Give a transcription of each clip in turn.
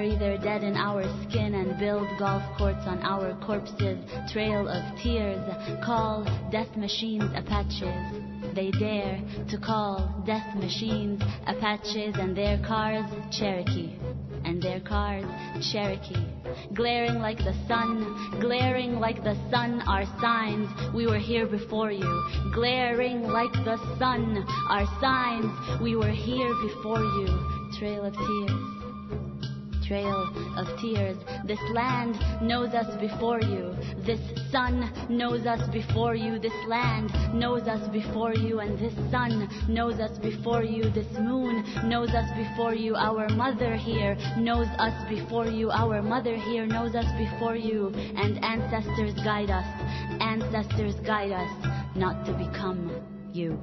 Bury their dead in our skin and build golf courts on our corpses. Trail of tears. Call death machines Apaches. They dare to call death machines Apaches and their cars Cherokee. And their cars Cherokee. Glaring like the sun, glaring like the sun are signs we were here before you. Glaring like the sun are signs we were here before you. Trail of tears trail of tears. This land knows us before you. This sun knows us before you. This land knows us before you. And this sun knows us before you. This moon knows us before you. Our mother here knows us before you. Our mother here knows us before you. And ancestors guide us. Ancestors guide us not to become you.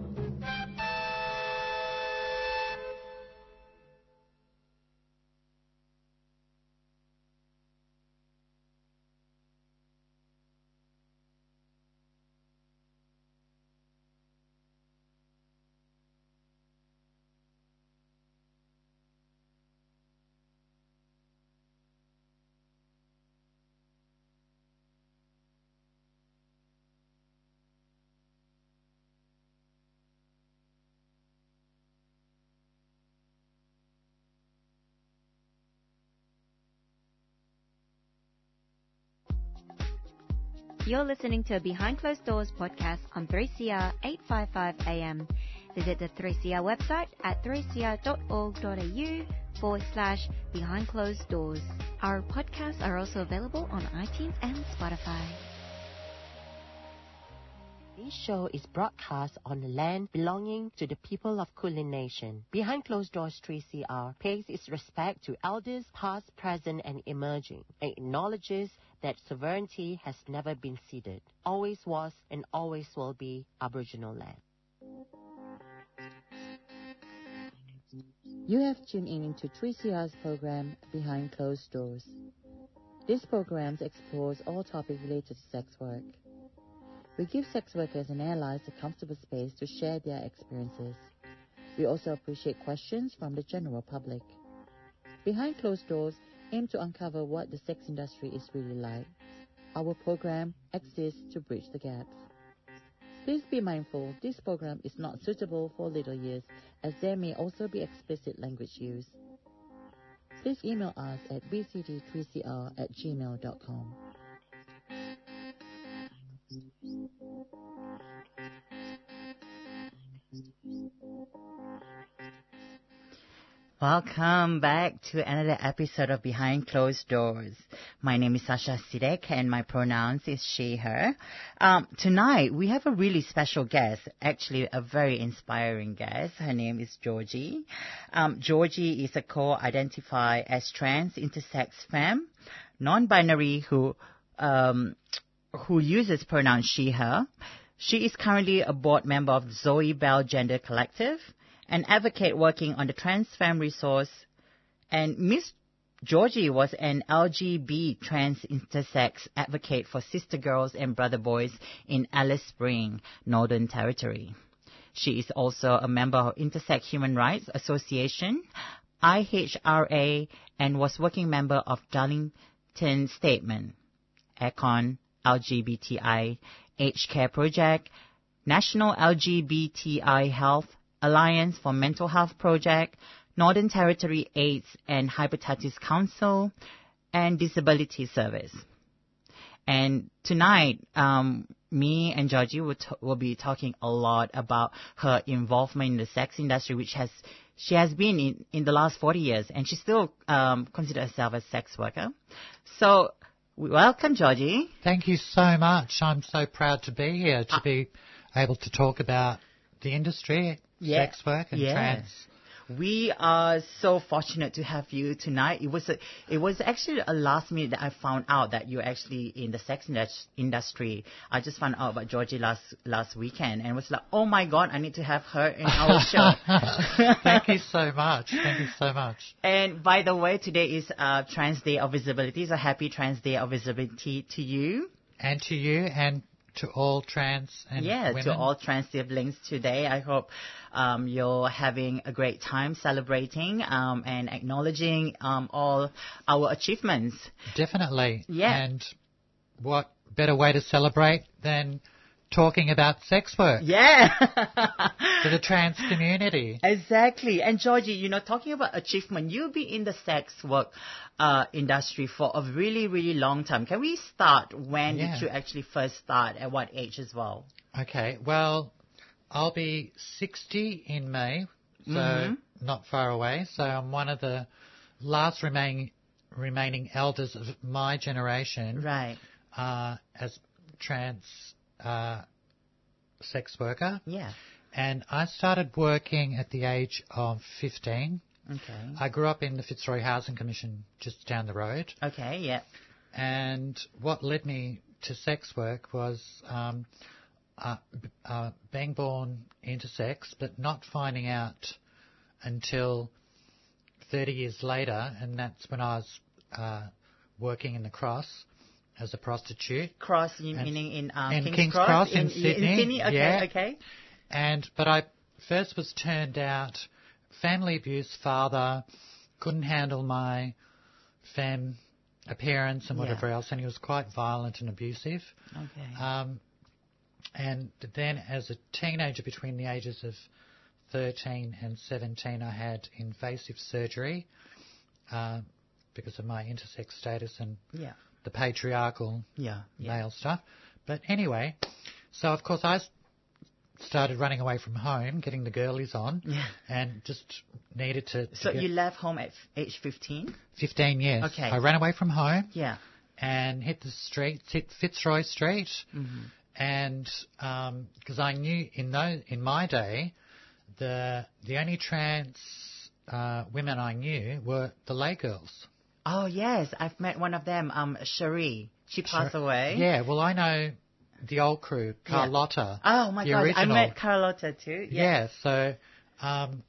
You're listening to a Behind Closed Doors podcast on 3CR 855 AM. Visit the 3CR website at 3cr.org.au forward slash behind closed doors. Our podcasts are also available on iTunes and Spotify. This show is broadcast on the land belonging to the people of Kulin Nation. Behind Closed Doors 3CR pays its respect to elders past, present, and emerging, and acknowledges that sovereignty has never been ceded, always was, and always will be Aboriginal land. You have tuned in into 3CR's program Behind Closed Doors. This program explores all topics related to sex work. We give sex workers and allies a comfortable space to share their experiences. We also appreciate questions from the general public. Behind Closed Doors aim to uncover what the sex industry is really like. Our program exists to bridge the gaps. Please be mindful this program is not suitable for little years as there may also be explicit language use. Please email us at bcd3cr at gmail.com. Welcome back to another episode of Behind Closed Doors. My name is Sasha Sidek and my pronouns is she, her. Um, tonight we have a really special guest, actually a very inspiring guest. Her name is Georgie. Um, Georgie is a co-identified as trans intersex femme, non-binary who, um, who uses pronouns she, her. She is currently a board member of Zoe Belle Gender Collective an advocate working on the Trans Femme Resource, and Miss Georgie was an LGB trans intersex advocate for sister girls and brother boys in Alice Spring, Northern Territory. She is also a member of Intersex Human Rights Association, IHRA, and was working member of Darlington Statement, ECON, LGBTI, Age Care Project, National LGBTI Health Alliance for Mental Health Project, Northern Territory AIDS and Hepatitis Council, and Disability Service. And tonight, um, me and Georgie will, t- will be talking a lot about her involvement in the sex industry, which has she has been in, in the last 40 years, and she still um, considers herself a sex worker. So, welcome, Georgie. Thank you so much. I'm so proud to be here to uh, be able to talk about the industry yeah. sex work and yes. trans. We are so fortunate to have you tonight. It was a, it was actually a last minute that I found out that you're actually in the sex industry. I just found out about Georgie last last weekend and was like, oh my god, I need to have her in our show. Thank you so much. Thank you so much. And by the way, today is uh, Trans Day of Visibility. So happy Trans Day of Visibility to you and to you and to all trans and yeah, women. to all trans siblings today. I hope um, you're having a great time celebrating um, and acknowledging um, all our achievements. Definitely. Yeah. And what better way to celebrate than talking about sex work Yeah. to the trans community? Exactly. And Georgie, you know, talking about achievement, you've been in the sex work uh, industry for a really, really long time. Can we start when Yeah. did you actually first start? At what age as well? Okay, well, I'll be 60 in May, so Mhm. not far away. So I'm one of the last remaining remaining elders of my generation Right. uh, as trans uh, sex worker, Yeah. and I started working at the age of 15. Okay. I grew up in the Fitzroy Housing Commission just down the road, Okay. Yeah. and what led me to sex work was um, uh, uh, being born into sex, but not finding out until 30 years later, and that's when I was uh, working in the Cross as a prostitute. Cross in, And- meaning in, um, in King's, King's Cross in in Sydney, Sydney. Okay. yeah. Okay. And but I first was turned out, family abuse, father couldn't handle my femme appearance and Yeah. whatever else, and he was quite violent and abusive. Okay. Um, and then as a teenager between the ages of 13 and 17, I had invasive surgery uh, because of my intersex status and yeah. The patriarchal Yeah. Yeah. male stuff. But anyway, so of course I started running away from home, getting the girlies on, Yeah. and just needed to. to So you left home at age 15? 15 years. Okay. I ran away from home Yeah. and hit the streets, hit Fitzroy Street, hmm and because I knew in those in my day, the the only trans uh, women I knew were the lay girls. Oh yes, I've met one of them. Um, Cherie. She passed away. Yeah, well I know the old crew, Carlotta. Oh my god, I met Carlotta too. Yeah. Yeah, so, um,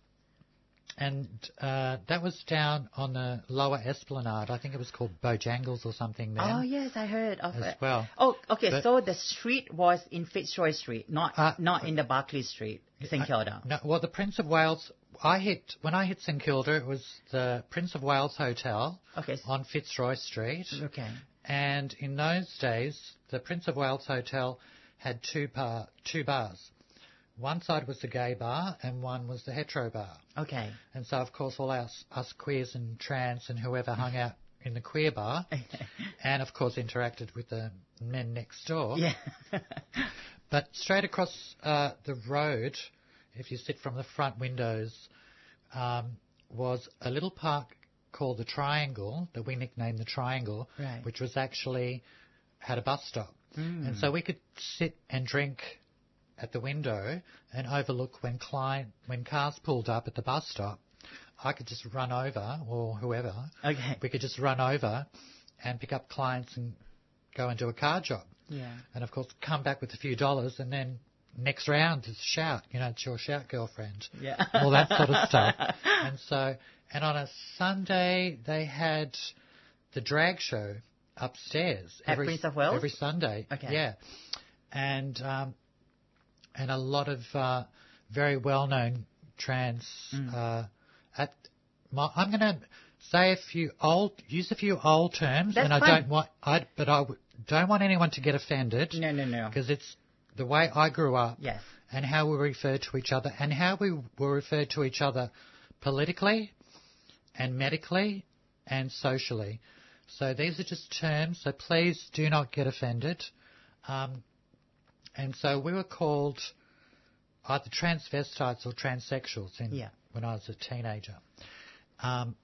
and uh, that was down on the lower Esplanade. I think it was called Bojangles or something then. Oh yes, I heard of As it. well. Oh, okay. But- so the street was in Fitzroy Street, not Uh, not in the Barclay Street, St Kilda. No, well, the Prince of Wales. I hit when I hit St Kilda. It was the Prince of Wales Hotel Okay. on Fitzroy Street, Okay. and in those days, the Prince of Wales Hotel had two bar two bars. One side was the gay bar, and one was the hetero bar. Okay. And so, of course, all us, us queers and trans and whoever hung out in the queer bar, and of course interacted with the men next door. yeah. But straight across uh, the road, if you sit from the front windows, um, was a little park called the Triangle that we nicknamed the Triangle, Right. which was actually had a bus stop, Mm. and so we could sit and drink at the window and overlook when client when cars pulled up at the bus stop. I could just run over, or whoever, Okay. we could just run over and pick up clients and go and do a car job Yeah. and of course come back with a few dollars and then next round is shout, you know, it's your shout girlfriend. Yeah. All that sort of stuff. And so, and on a Sunday they had the drag show upstairs. At Prince of Wales? Every Sunday. Okay. Yeah. And, um, and a lot of, uh, very well-known trans, Mm. uh, at, my, I'm going to say a few old, use a few old terms That's and I fine. don't want, I, but I w- don't want anyone to get offended No, no, no. because it's the way I grew up Yes. and how we refer to each other and how we were referred to each other politically and medically and socially. So these are just terms, so please do not get offended. Um, and so we were called either transvestites or transsexuals in, Yeah. when I was a teenager. Um,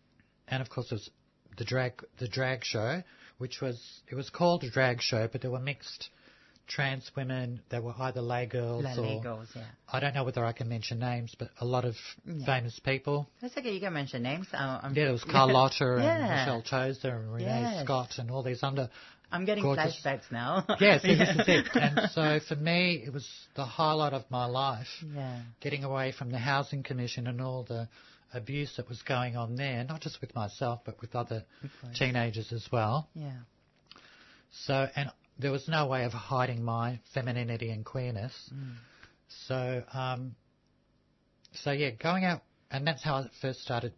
and of course, it was the drag the drag show, which was it was called a drag show, but there were mixed trans women that were either lay girls La or Legos, yeah. I don't know whether I can mention names, but a lot of Yeah. famous people. That's okay. You can mention names. I'm, Yeah, there was Carlotta and Yeah. Michelle Tozer and Renee Yes. Scott and all these under. I'm getting Gorgeous. flashbacks now. Yes, this is it. And so for me, it was the highlight of my life, Yeah. getting away from the housing commission and all the abuse that was going on there, not just with myself, but with other teenagers as well. Yeah. So, and there was no way of hiding my femininity and queerness. So, um, so yeah, going out, and that's how I first started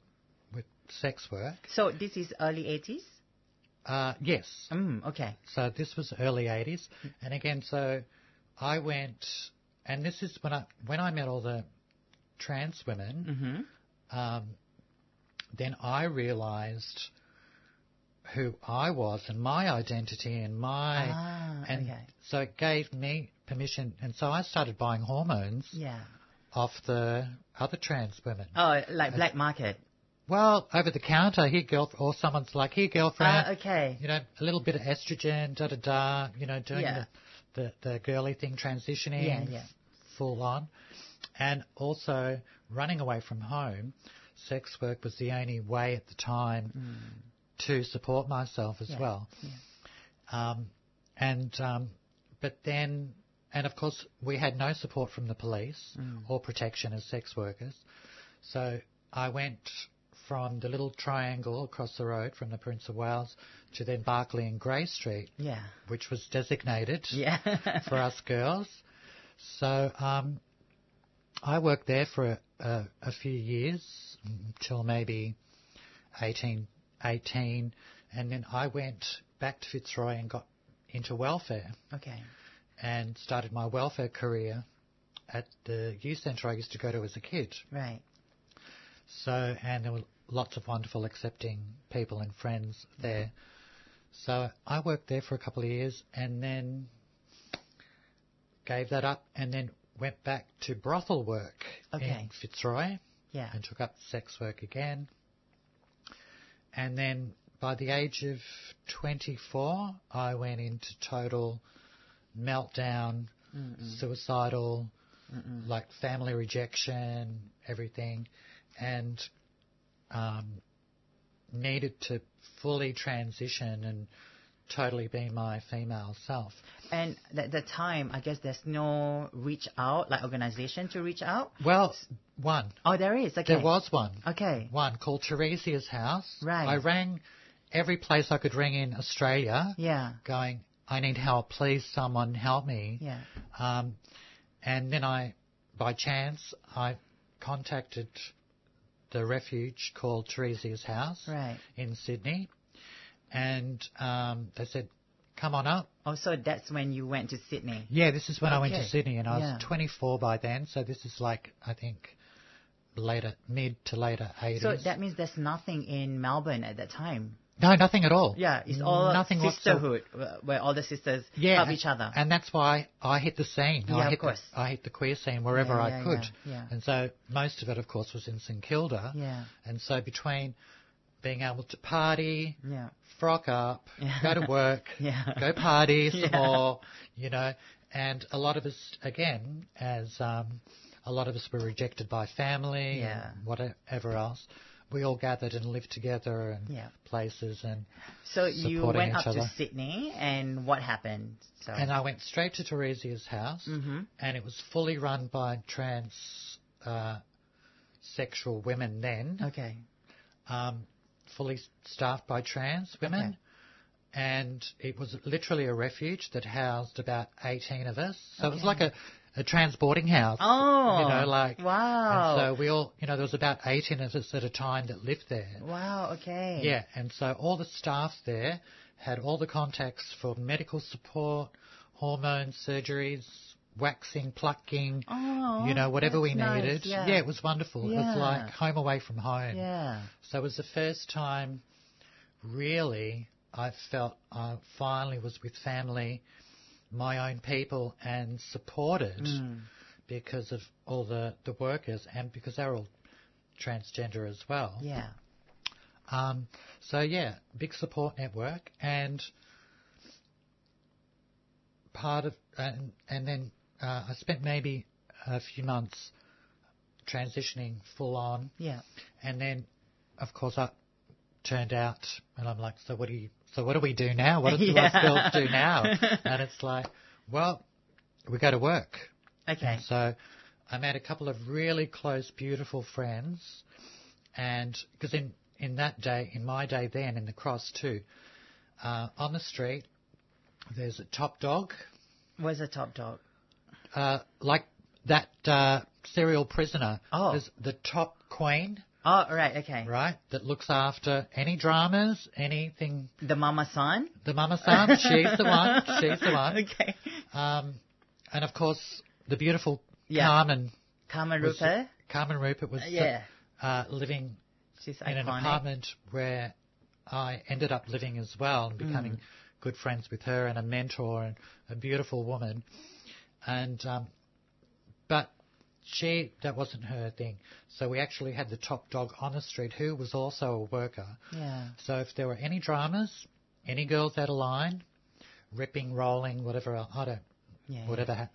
with sex work. So this is early 80s? Uh, yes. Mm, okay. So this was early 80s. And again, so I went, and this is when I, when I met all the trans women, hmm um, then I realized who I was and my identity and my, Ah, and okay. so it gave me permission. And so I started buying hormones Yeah. off the other trans women. Oh, like black market. Well, over the counter, here, girl, or someone's like, here, girlfriend. Ah, okay. you know, a little bit of estrogen, da da da, you know, doing Yeah. the, the, the girly thing, transitioning Yeah, yeah. full on. And also running away from home, sex work was the only way at the time to support myself as. Yeah, well. Um, and, um, but then, and of course, we had no support from the police Mm. or protection as sex workers. So I went from the little triangle across the road from the Prince of Wales to then Barclay and Grey Street, Yeah. which was designated Yeah. for us girls. So um, I worked there for a, a, a few years until maybe 18, 18, and then I went back to Fitzroy and got into welfare okay. and started my welfare career at the youth centre I used to go to as a kid. Right. So, and there were lots of wonderful, accepting people and friends there. So I worked there for a couple of years and then gave that up and then went back to brothel work Okay. in Fitzroy Yeah. and took up sex work again. And then by the age of 24, I went into total meltdown, suicidal, like family rejection, everything, and um, needed to fully transition and totally be my female self. And at the time, I guess there's no reach out, like organization to reach out. Well, one. Oh, there is. Okay. There was one. Okay. One called Tiresias House. Right. I rang every place I could ring in Australia, Yeah. going, I need help. Please, someone help me. Yeah. Um, and then I, by chance, I contacted the refuge called Tiresias House Right. in Sydney, and um, they said, "Come on up." Oh, so that's when you went to Sydney. Yeah, this is when I went to Sydney, and I was Yeah. 24 by then, so this is like I think later, mid to later 80s. So that means there's nothing in Melbourne at that time. no, nothing at all. Yeah, it's all nothing sisterhood, where- where all the sisters yeah, help each other. And that's why I hit the scene. Yeah, I of hit course. The, I hit the queer scene wherever Yeah, I could. And so most of it, of course, was in St Kilda. Yeah. And so between being able to party, Yeah. frock up, Yeah. go to work, Yeah. go party some more, you know, and a lot of us, again, as um, a lot of us were rejected by family Yeah. and whatever else, we all gathered and lived together and Yeah. places and So you went up to. Sydney, and what happened? So. And I went straight to Tiresias house, hmm and it was fully run by trans uh, sexual women then, Okay. um, fully staffed by trans women. Okay. And it was literally a refuge that housed about 18 of us. So it was like a, a transporting house. Oh. You know, like. Wow. And so we all, you know, there was about 18 of us at a time that lived there. Wow. Okay. Yeah, and so all the staff there had all the contacts for medical support, hormone surgeries, waxing, plucking, Oh. you know, whatever we nice, needed. Yeah. it was wonderful. It was like home away from home. Yeah. So it was the first time, really, I felt I finally was with family, my own people, and supported Mm. because of all the, the workers and because they're all transgender as well. Yeah. Um, so yeah, big support network, and part of and and then uh, I spent maybe a few months transitioning full on, Yeah. and then of course I turned out, and I'm like, so what do you? So what do we do now? What do Yeah. do now? and it's like, well, we go to work. Okay. And so I made a couple of really close, beautiful friends, and because in in that day, in my day then, in the cross too, uh, on the street, There's a top dog, Where's a top dog? Uh, like that uh, serial prisoner. Oh. There's the top queen, Oh, right, okay. right, that looks after any dramas, anything. The mama son? The mama son, she's the one. She's the one. Okay. Um, and of course, the beautiful Yeah. Carmen. Carmen was- Rupe? Carmen Rupe was Yeah. uh, living She's in an apartment where I ended up living as well and becoming Mm. good friends with her and a mentor and a beautiful woman. And um, but she that wasn't her thing. So we actually had the top dog on the street who was also a worker. Yeah. So if there were any dramas, any girls out of line, ripping, rolling, whatever, I don't, Yeah. whatever, ha-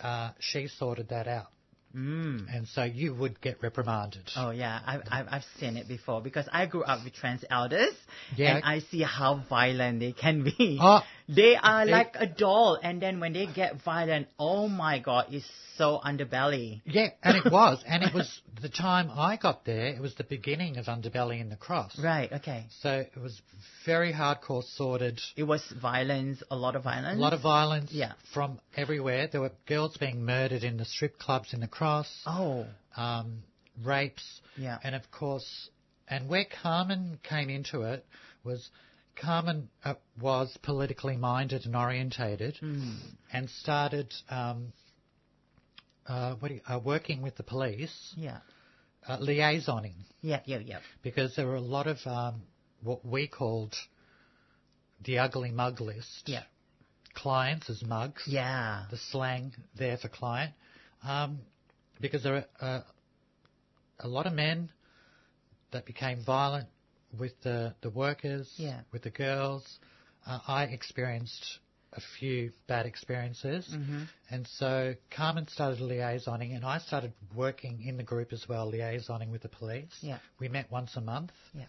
Yeah. uh, she sorted that out. Mm. And so you would get reprimanded. Oh yeah, I've, I've I've seen it before because I grew up with trans elders, Yeah. and I see how violent they can be. Oh, They are like a doll, and then when they get violent, oh my god, it's so underbelly. Yeah, and it was, and it was the time I got there. It was the beginning of Underbelly in the Cross. Right. Okay. So it was very hardcore, sorted. It was violence, a lot of violence. A lot of violence Yeah. from everywhere. There were girls being murdered in the strip clubs in the Cross, Oh. um, rapes, Yeah. and of course, and where Carmen came into it was Carmen uh, was politically minded and orientated, Mm. and started um, uh, what you, uh, working with the police, Yeah. uh, liaisoning. Yeah. Yeah. Yeah. because there were a lot of um, what we called the ugly mug list. Yeah. Clients as mugs. Yeah. The slang there for client. Um, because there are uh, a lot of men that became violent with the, the workers, Yeah. with the girls. Uh, I experienced a few bad experiences. Mm-hmm. And so Carmen started liaisoning, and I started working in the group as well, liaisoning with the police. Yeah. We met once a month. Yeah.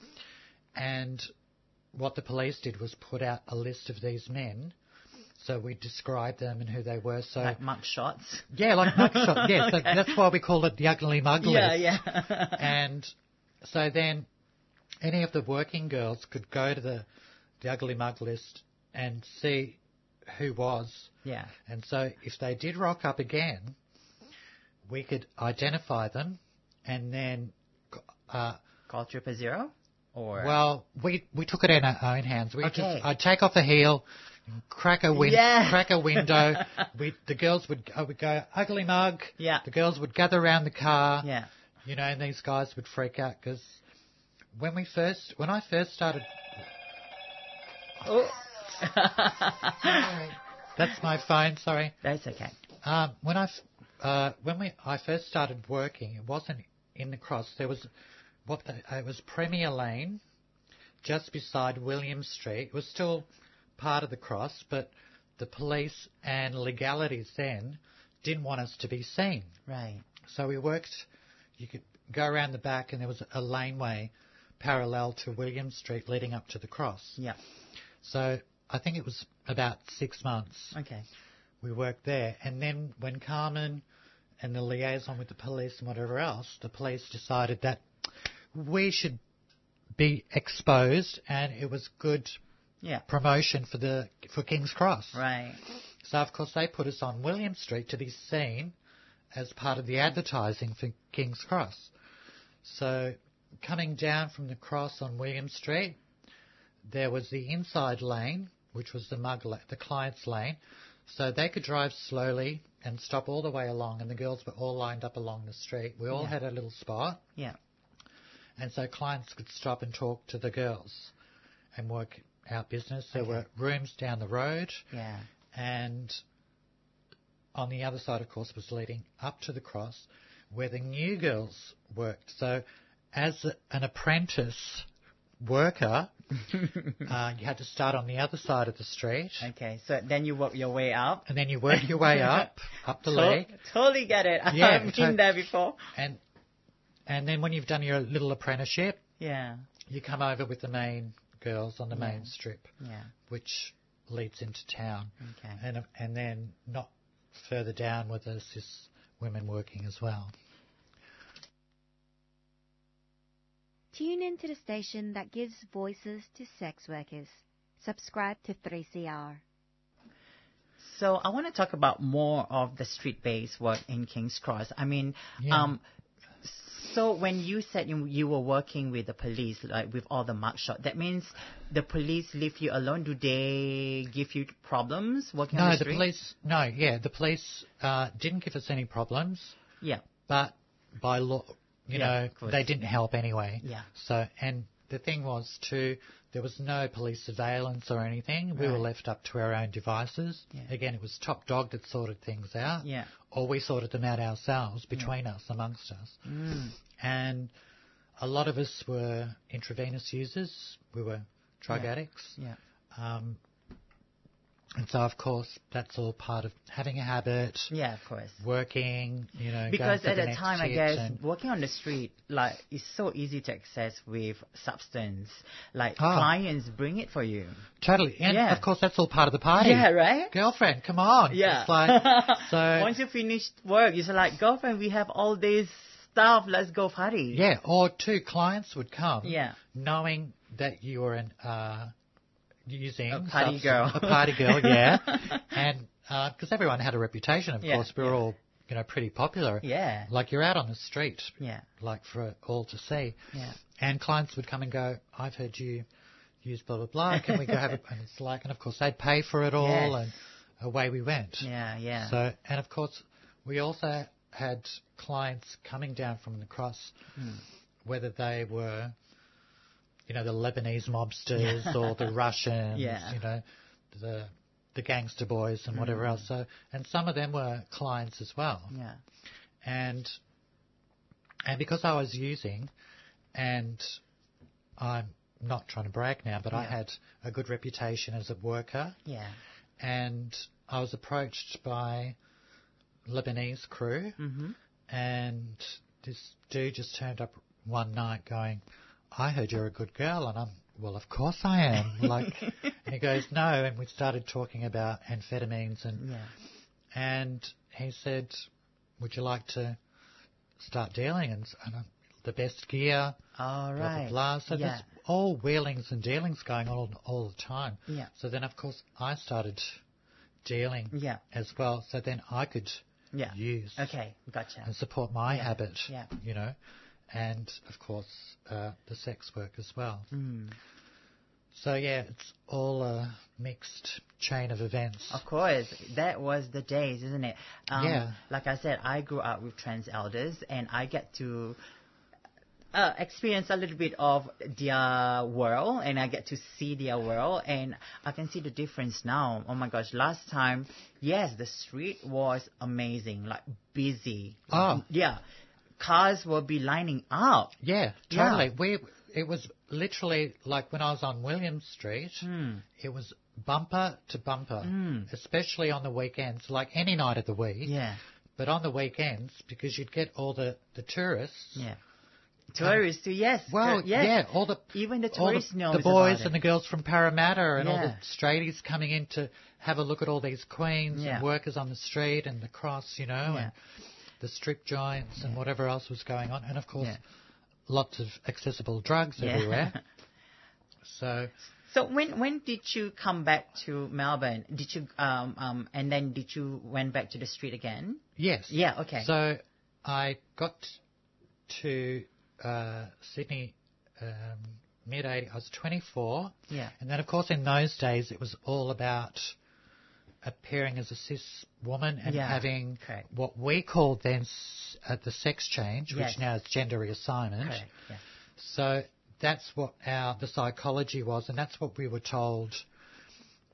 And what the police did was put out a list of these men. So we described them and who they were. So Like mug shots. yeah, like mugshot. Yeah, so that's why we call it the ugly mug list. Yeah. Yeah. And so then any of the working girls could go to the the ugly mug list and see who was yeah. and so if they did rock up again, we could identify them and then, uh, Call triple zero. Or well, we, we took it in our own hands. We Okay. just, I'd take off a heel, crack a win- Yeah. crack a window. we, the girls would, I would go, ugly mug. Yeah. The girls would gather around the car. Yeah. You know, and these guys would freak out because when we first, when I first started, Oh. that's my phone, sorry. That's okay. Um, when I, uh, when we, I first started working, it wasn't in the cross. There was what the, uh, it was Premier Lane, just beside William Street. It was still part of the cross, but the police and legalities then didn't want us to be seen. Right. So we worked. You could go around the back, and there was a laneway parallel to William Street leading up to the cross. Yeah. So I think it was about six months Okay. we worked there. And then when Carmen and the liaison with the police and whatever else, the police decided that we should be exposed, and it was good Yeah. promotion for the for King's Cross. Right. So of course they put us on William Street to be seen as part of the advertising for King's Cross. So coming down from the cross on William Street, there was the inside lane, which was the mug la- the client's lane. So they could drive slowly and stop all the way along, and the girls were all lined up along the street. We all Yeah. had a little spot, Yeah. and so clients could stop and talk to the girls and work out business. There Okay. were rooms down the road Yeah. and on the other side, of course, was leading up to the cross where the new girls worked. So, as an apprentice worker, uh, you had to start on the other side of the street, Okay. So then you work your way up. and then you work your way up, up the To- leg, Totally get it. Yeah, I've been there before. and and then when you've done your little apprenticeship, Yeah. you come over with the main girls on the Yeah. main strip, Yeah. which leads into town. Okay. and and then not further down with the cis women working as well. Tune in to the station that gives voices to sex workers. Subscribe to 3CR. So I want to talk about more of the street-based work in King's Cross. I mean, Yeah. um, so when you said you, you were working with the police, like with all the mugshot, that means the police leave you alone. Do they give you problems working on No, the the police. No, yeah, the police uh, didn't give us any problems, Yeah. but by law, you Yeah, know, they didn't help anyway. Yeah. So, and the thing was too, there was no police surveillance or anything. We were left up to our own devices. Yeah. Again, it was top dog that sorted things out. Yeah. Or we sorted them out ourselves between us, amongst us. Mm. And a lot of us were intravenous users. We were drug Yeah. addicts. Yeah. Um, and so, of course, that's all part of having a habit, Yeah, of course. working, you know. Because at the the time, I guess working on the street, like, is so easy to access with substance. Like Ah. clients bring it for you. Totally. And Yeah. of course, that's all part of the party. Yeah, right. Girlfriend, come on. Yeah. It's like, so, Once you finish work, it's like, girlfriend, we have all this stuff. Let's go party. yeah, or two clients would come Yeah. knowing that you were an, uh, using A party girl. a party girl, yeah. and, uh 'cause everyone had a reputation, of Yeah, course, we were yeah. all, you know, pretty popular. Yeah. Like you're out on the street, Yeah. like for all to see. Yeah. And clients would come and go, I've heard you use blah, blah, blah. Can we go have a, and it's like, and of course they'd pay for it all Yes. and away we went. Yeah. Yeah. So, and of course, we also had clients coming down from the cross, Hmm. whether they were, you know, the Lebanese mobsters or the Russians, Yeah. you know, the the gangster boys and whatever Hmm. else. So, and some of them were clients as well. yeah. And and because I was using, and I'm not trying to brag now, but I had a good reputation as a worker Yeah. and I was approached by Lebanese crew, Mm-hmm. and this dude just turned up one night going, "I heard you're a good girl," and I'm, "Well, of course I am." Like, and he goes, "No," and we started talking about amphetamines, and Yeah. and he said, "Would you like to start dealing?" And, and I'm, the best gear, All blah right. blah blah. So yeah. there's all wheelings and dealings going on all, all the time. Yeah. So then, of course, I started dealing Yeah. as well. So then I could Yeah. use Okay. Gotcha. and support my Yeah, habit, yeah. you know, and of course uh, the sex work as well. Mm. So yeah, it's all a mixed chain of events. Of course, that was the days, isn't it? Um, Yeah. Like I said, I grew up with trans elders, and I get to uh, experience a little bit of their world, and I get to see their world, and I can see the difference now. Oh my gosh! Last time, yes, the street was amazing, like busy. Oh. yeah, cars will be lining up. Yeah, Yeah. totally. We it was literally like when I was on William Street, Hmm. it was bumper to bumper, Mm. especially on the weekends, like any night of the week. Yeah, But on the weekends, because you'd get all the, the tourists. yeah. Tourists too, yes. Well, tur- yes. yeah, all the Even the tourists the, know the boys and the girls from Parramatta and all the Yeah. straighties coming in to have a look at all these queens Yeah. and workers on the street and the cross, you know, Yeah. and the strip joints and whatever else was going on, and of course, lots of accessible drugs everywhere. So So when when did you come back to Melbourne? Did you um um and then did you went back to the street again? yes, Yeah. Okay. So I got to uh, Sydney um, mid 80. I was 24. yeah. And then, of course, in those days, it was all about appearing as a cis woman and Yeah, having correct. what we called then s- uh, the sex change, Yes. which now is gender reassignment. Correct. Yeah. So that's what our the psychology was, and that's what we were told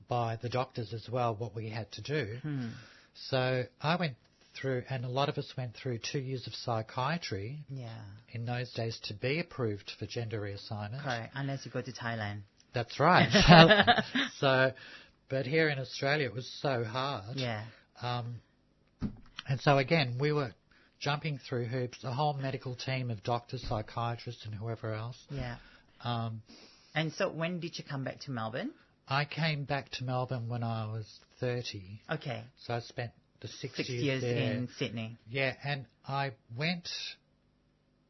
by the doctors as well, what we had to do. Hmm. So I went through, and a lot of us went through two years of psychiatry Yeah. in those days to be approved for gender reassignment. Correct. Unless you go to Thailand. That's right. so, but here in Australia, it was so hard. Yeah. Um, and so again, we were jumping through hoops, a whole medical team of doctors, psychiatrists, and whoever else. Yeah. Um, And so when did you come back to Melbourne? I came back to Melbourne when I was 30, Okay. so I spent the six, Six years, years there. in Sydney. Yeah, and I went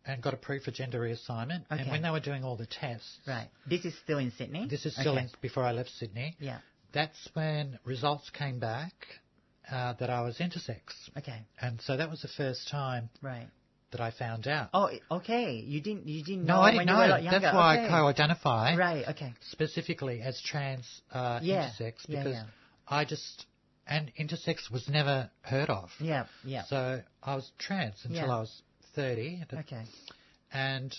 and got approved for gender reassignment. Okay. And when they were doing all the tests, Right. This is still in Sydney. this is still okay. in, before I left Sydney. Yeah. That's when results came back uh, that I was intersex. Okay. And so that was the first time Right. that I found out. Oh, okay. You didn't. You didn't no, know I didn't when know. you were a lot younger. That's why okay. I co-identify Right. Okay. specifically as trans uh, Yeah. intersex Yeah, because yeah. I just and intersex was never heard of. Yeah. Yeah. So I was trans until Yeah. I was 30, Okay. and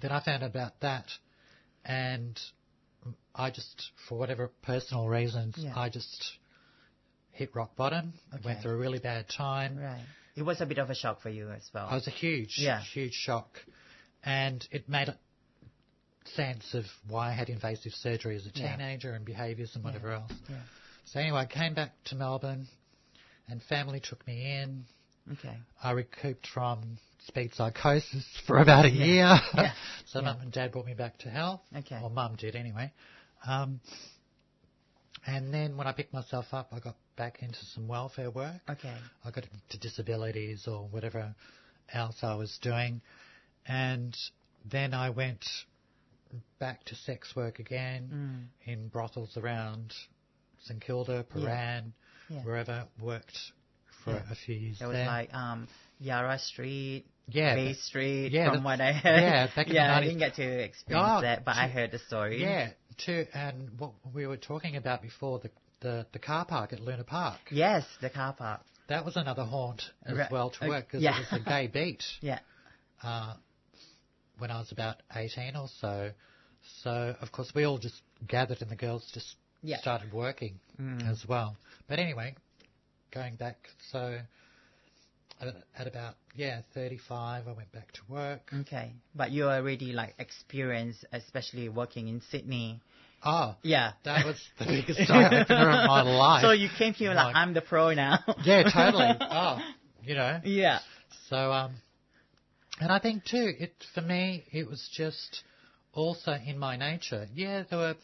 then I found out about that, and I just, for whatever personal reasons, Yeah. I just hit rock bottom. Okay. went through a really bad time. Right. It was a bit of a shock for you as well. It was a huge, Yeah. huge shock, and it made sense of why I had invasive surgery as a Yeah. teenager and behaviours and whatever else. Yeah. So anyway, I came back to Melbourne, and family took me in. Okay. I recouped from speed psychosis for about a year. Yeah. so Yeah. mum and dad brought me back to health. Okay. Or mum did anyway. Um, and then when I picked myself up, I got back into some welfare work. Okay. I got into disabilities or whatever else I was doing. And then I went back to sex work again Mm. in brothels around St Kilda, Prahran, Yeah. wherever, worked for Yeah. a few years There was there. like um Yara Street, yeah, Bay Street, yeah, from what I heard. yeah, back in the yeah, I didn't get to experience Oh, that, but I heard the story. Yeah, too, and what we were talking about before, the, the, the car park at Luna Park, Yes, the car park. that was another haunt as Right, well to uh, work because yeah. it was a gay beat Yeah. uh, when I was about 18 or so. So, of course, we all just gathered and the girls just Yeah. started working Mm. as well. But anyway, going back, so at, at about, yeah, 35, I went back to work. Okay. But you already like experienced, especially working in Sydney. Oh, Yeah. that was the biggest eye opener of my life. So you came here like, Like- I'm the pro now. Yeah, totally. oh, you know. yeah. So, um, and I think too, it for me, it was just also in my nature. Yeah, there were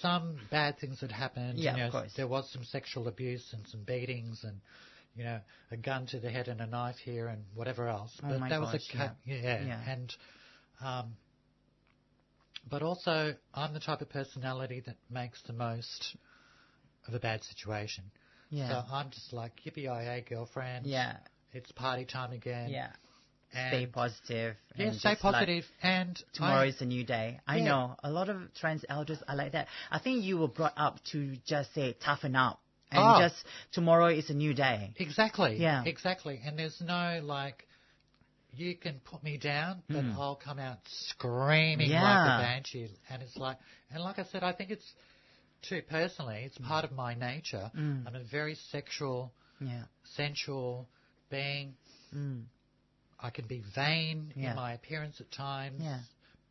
some bad things that happened. Yeah, you know, of course. There was some sexual abuse and some beatings and, you know, a gun to the head and a knife here and whatever else. Oh but my that was gosh, a ca- yeah. Yeah. and um, but also I'm the type of personality that makes the most of a bad situation. Yeah. So I'm just like yippee yay girlfriend. yeah. It's party time again. Yeah. And Stay positive. Yeah, stay just, like, positive. and Tomorrow I, is a new day. I Yeah. know a lot of trans elders are like that. I think you were brought up to just say toughen up and Oh. just tomorrow is a new day. exactly. Yeah. Exactly. And there's no like, you can put me down, but Mm. I'll come out screaming Yeah. like a banshee. And it's like, and like I said, I think it's too personally, it's part of my nature. Mm. I'm a very sexual, Yeah. sensual being. Mm. I can be vain Yeah. in my appearance at times. Yeah.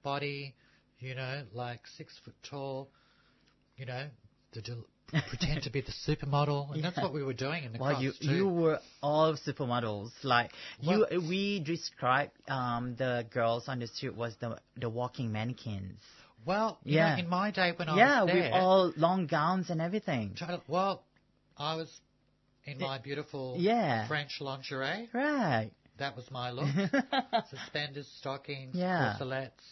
Body, you know, like six foot tall, you know, the del- pretend to be the supermodel, and that's what we were doing in the Well, you too. you were all supermodels. Like Well- you, we described um, the girls on the street was the the walking mannequins. well, Yeah. know, in my day when yeah, I was there, with all long gowns and everything. total- well, I was in my beautiful Yeah. French lingerie. Right. That was my look. Suspenders, stockings, Yeah. corselettes,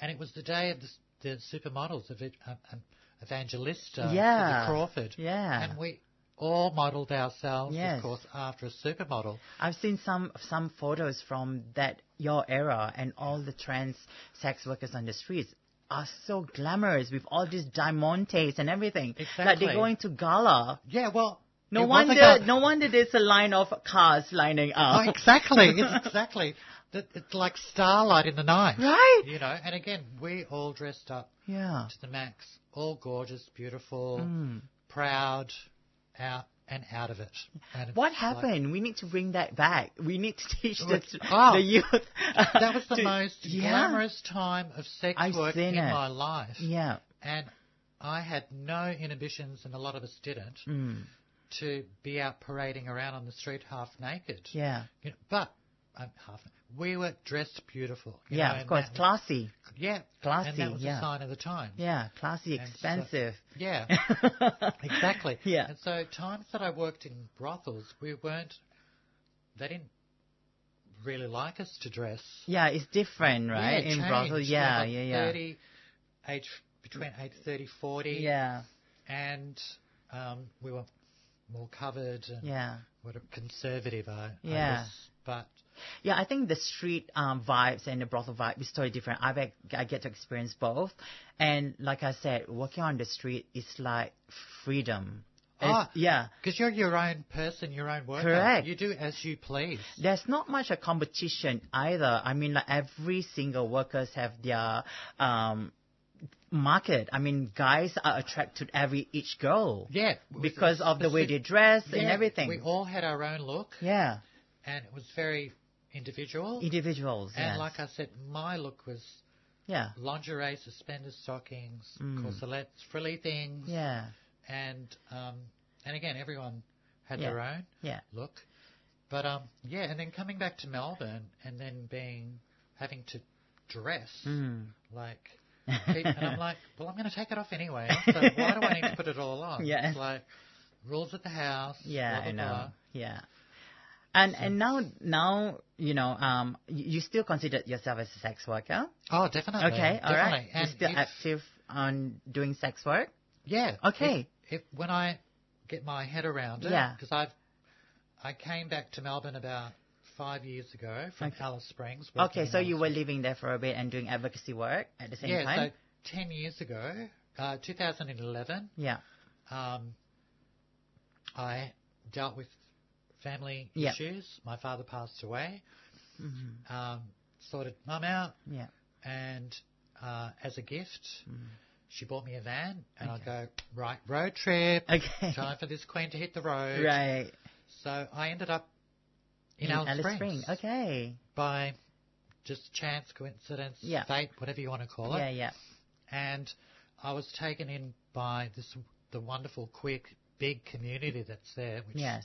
and it was the day of the, the supermodels of it, um, um, Evangelista, uh, Yeah. Cindy Crawford, Yeah. and we all modelled ourselves, Yes. of course, after a supermodel. I've seen some some photos from that your era, and all the trans sex workers on the streets are so glamorous with all these diamantes and everything. Like Exactly. they're going to gala. Yeah, well, No it was a wonder, no wonder there's a line of cars lining Oh, up. exactly, exactly. It's like starlight in the night. Right? You know, and again, we all dressed up Yeah. to the max, all gorgeous, beautiful, Mm. proud, out and out of it. What like- happened? we need to bring that back. We need to teach the, Oh, the youth. that was the to- most yeah. glamorous time of sex I've work in it. my life. Yeah. And I had no inhibitions, and a lot of us didn't, Mm. to be out parading around on the street half naked. Yeah. You know, but um, half. We were dressed beautiful. you Yeah, know, of course. that- Classy. yeah, Classy, and that was yeah. a sign of the time. Yeah. Classy, And so- expensive. Yeah, exactly. Yeah. And so times that I worked in brothels, we weren't. They didn't really like us to dress. Yeah, it's different, right? Yeah, In changed. Brussels. Yeah, like yeah, yeah. 30, age between age 30, 40. Yeah. and um, we were more covered and Yeah. what a conservative. I, I Yeah. was, but Yeah, I think the street um, vibes and the brothel vibe is totally different. I bet I get to experience both, and like I said, walking on the street is like freedom. Ah. yeah, because you're your own person, your own worker, Correct. You do as you please. there's not much a competition either. I mean, like every single workers have their um, market. I mean, guys are attracted to every each girl Yeah, because of the way they dress and everything. We all had our own look, yeah, and it was very individual. individuals. and yes. like I said, my look was yeah, lingerie, suspenders, stockings, Mm. frilly things, yeah, and um, and again, everyone had Yeah. their own yeah. look. But um, yeah, and then coming back to Melbourne, and then being having to dress Mm. like, and I'm like, well, I'm going to take it off anyway. So why do I need to put it all on? Yeah. It's like rules at the house. Yeah, blah, blah, I know. blah. Yeah. And and now now you know um you, still consider yourself as a sex worker? Oh, definitely. Okay, all right. definitely. And You're still if- active on doing sex work? Yeah. Okay. If, if when I get my head around it, Yeah. because I've I came back to Melbourne about five years ago from Okay. Alice Springs. Okay, so you were living there for a bit and doing advocacy work at the same yeah, time? so ten years ago, uh, 2011, yeah. um, I dealt with family Yeah. issues. My father passed away. Mhm. Um, sorted mum out, Yeah. and uh, as a gift, Mm. she bought me a van, and I go right road trip. Okay. Time for this queen to hit the road. Right. So I ended up in, Alice, Springs, Okay. by just chance, coincidence, Yeah. fate, whatever you want to call it. Yeah, yeah. And I was taken in by this the wonderful, quick, big community that's there, which Yes.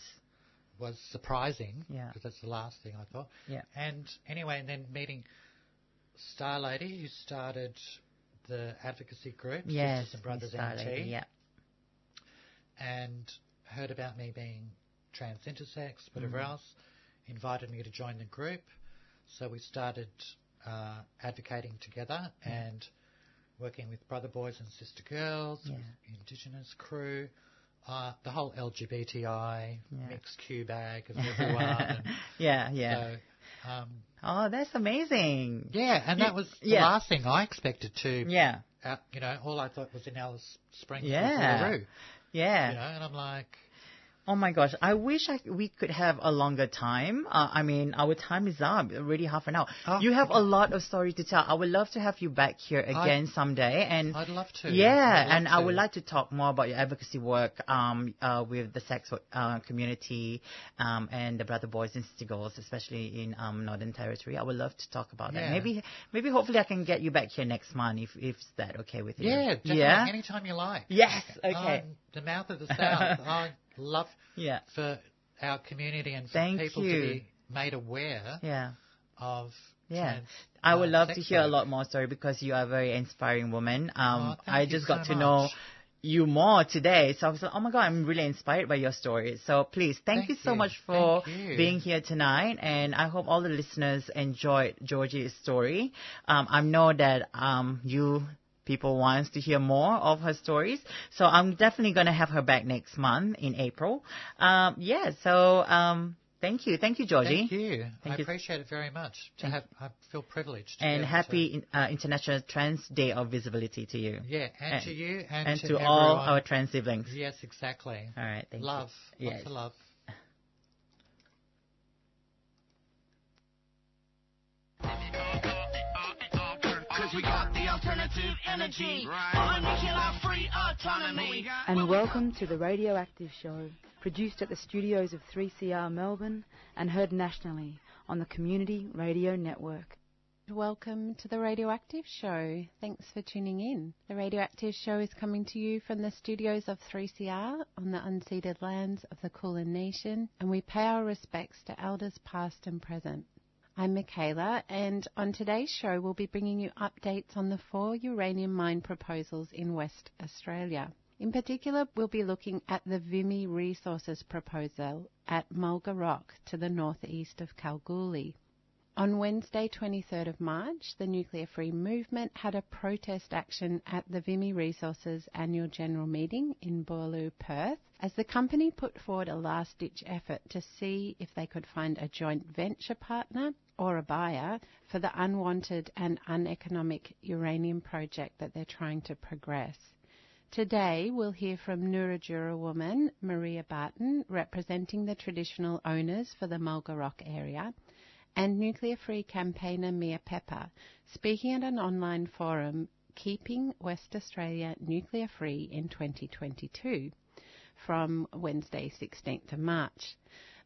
Was surprising Yeah. because that's the last thing I thought. Yeah. And anyway, and then meeting Star Lady, who started the advocacy group, Yes. Sisters and Brothers NT, Lady, Yeah. and heard about me being trans intersex, whatever Mm. else, invited me to join the group. So we started uh, advocating together and working with brother boys and sister girls, Yeah. Indigenous crew, uh, the whole LGBTI Yeah. mixed Q bag of everyone. and yeah, yeah. So, um, oh, that's amazing. yeah, and that was the last thing I expected to. Yeah. Uh, you know, all I thought was in Alice Springs Yeah. Yeah. You know, and I'm like, Oh my gosh, I wish I, we could have a longer time. Uh, I mean, our time is up, already half an hour. Oh, you have okay. a lot of story to tell. I would love to have you back here again someday. And I'd love to. yeah, love and I would like to talk more about your advocacy work um, uh, with the sex uh, community um, and the brother boys and sister girls, especially in um, Northern Territory. I would love to talk about that. Yeah. Maybe, maybe hopefully I can get you back here next month if if that okay with you. Yeah, definitely. Yeah. Anytime you like. Yes. Okay. I'm the mouth of the south. Love yeah. for our community and for Thank people you. to be made aware Yeah. of. Yeah. trans, I would uh, love to hear a lot more story because you are a very inspiring woman. Um, Oh, I just so got to much. know you more today. So I was like, oh my God, I'm really inspired by your story. So please, thank, Thank you so you. much for being here tonight. And I hope all the listeners enjoyed Georgie's story. Um, I know that um, you people wants to hear more of her stories. So I'm definitely going to have her back next month in April. Um, yeah, so um, thank you. Thank you, Georgie. Thank you. Thank I you. appreciate it very much. To have, I feel privileged. to And happy in- uh, International Trans Day of Visibility to you. Yeah, and, and- to you and, and to, to all our trans siblings. Yes, exactly. All right, thank love. you. Lots Yes. of love. The alternative energy. Right. free autonomy. and welcome to the Radioactive Show, produced at the studios of 3CR Melbourne and heard nationally on the Community Radio Network. Welcome to the Radioactive Show. Thanks for tuning in. The Radioactive Show is coming to you from the studios of 3CR on the unceded lands of the Kulin Nation, and we pay our respects to elders past and present. I'm Michaela, and on today's show, we'll be bringing you updates on the four uranium mine proposals in West Australia. In particular, we'll be looking at the Vimy Resources proposal at Mulga Rock to the northeast of Kalgoorlie. On Wednesday, 23rd of March, the Nuclear Free Movement had a protest action at the Vimy Resources annual general meeting in Boorloo, Perth, as the company put forward a last ditch effort to see if they could find a joint venture partner or a buyer for the unwanted and uneconomic uranium project that they're trying to progress. Today, we'll hear from Nurajura woman Maria Barton, representing the traditional owners for the Mulga Rock area, and nuclear free campaigner Mia Pepper, speaking at an online forum, Keeping West Australia Nuclear Free in 2022, from Wednesday, 16th of March.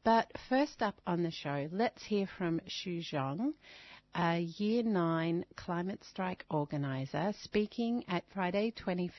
But first up on the show, let's hear from Xu Zhong, a Year 9 climate strike organiser, speaking at Friday, 25th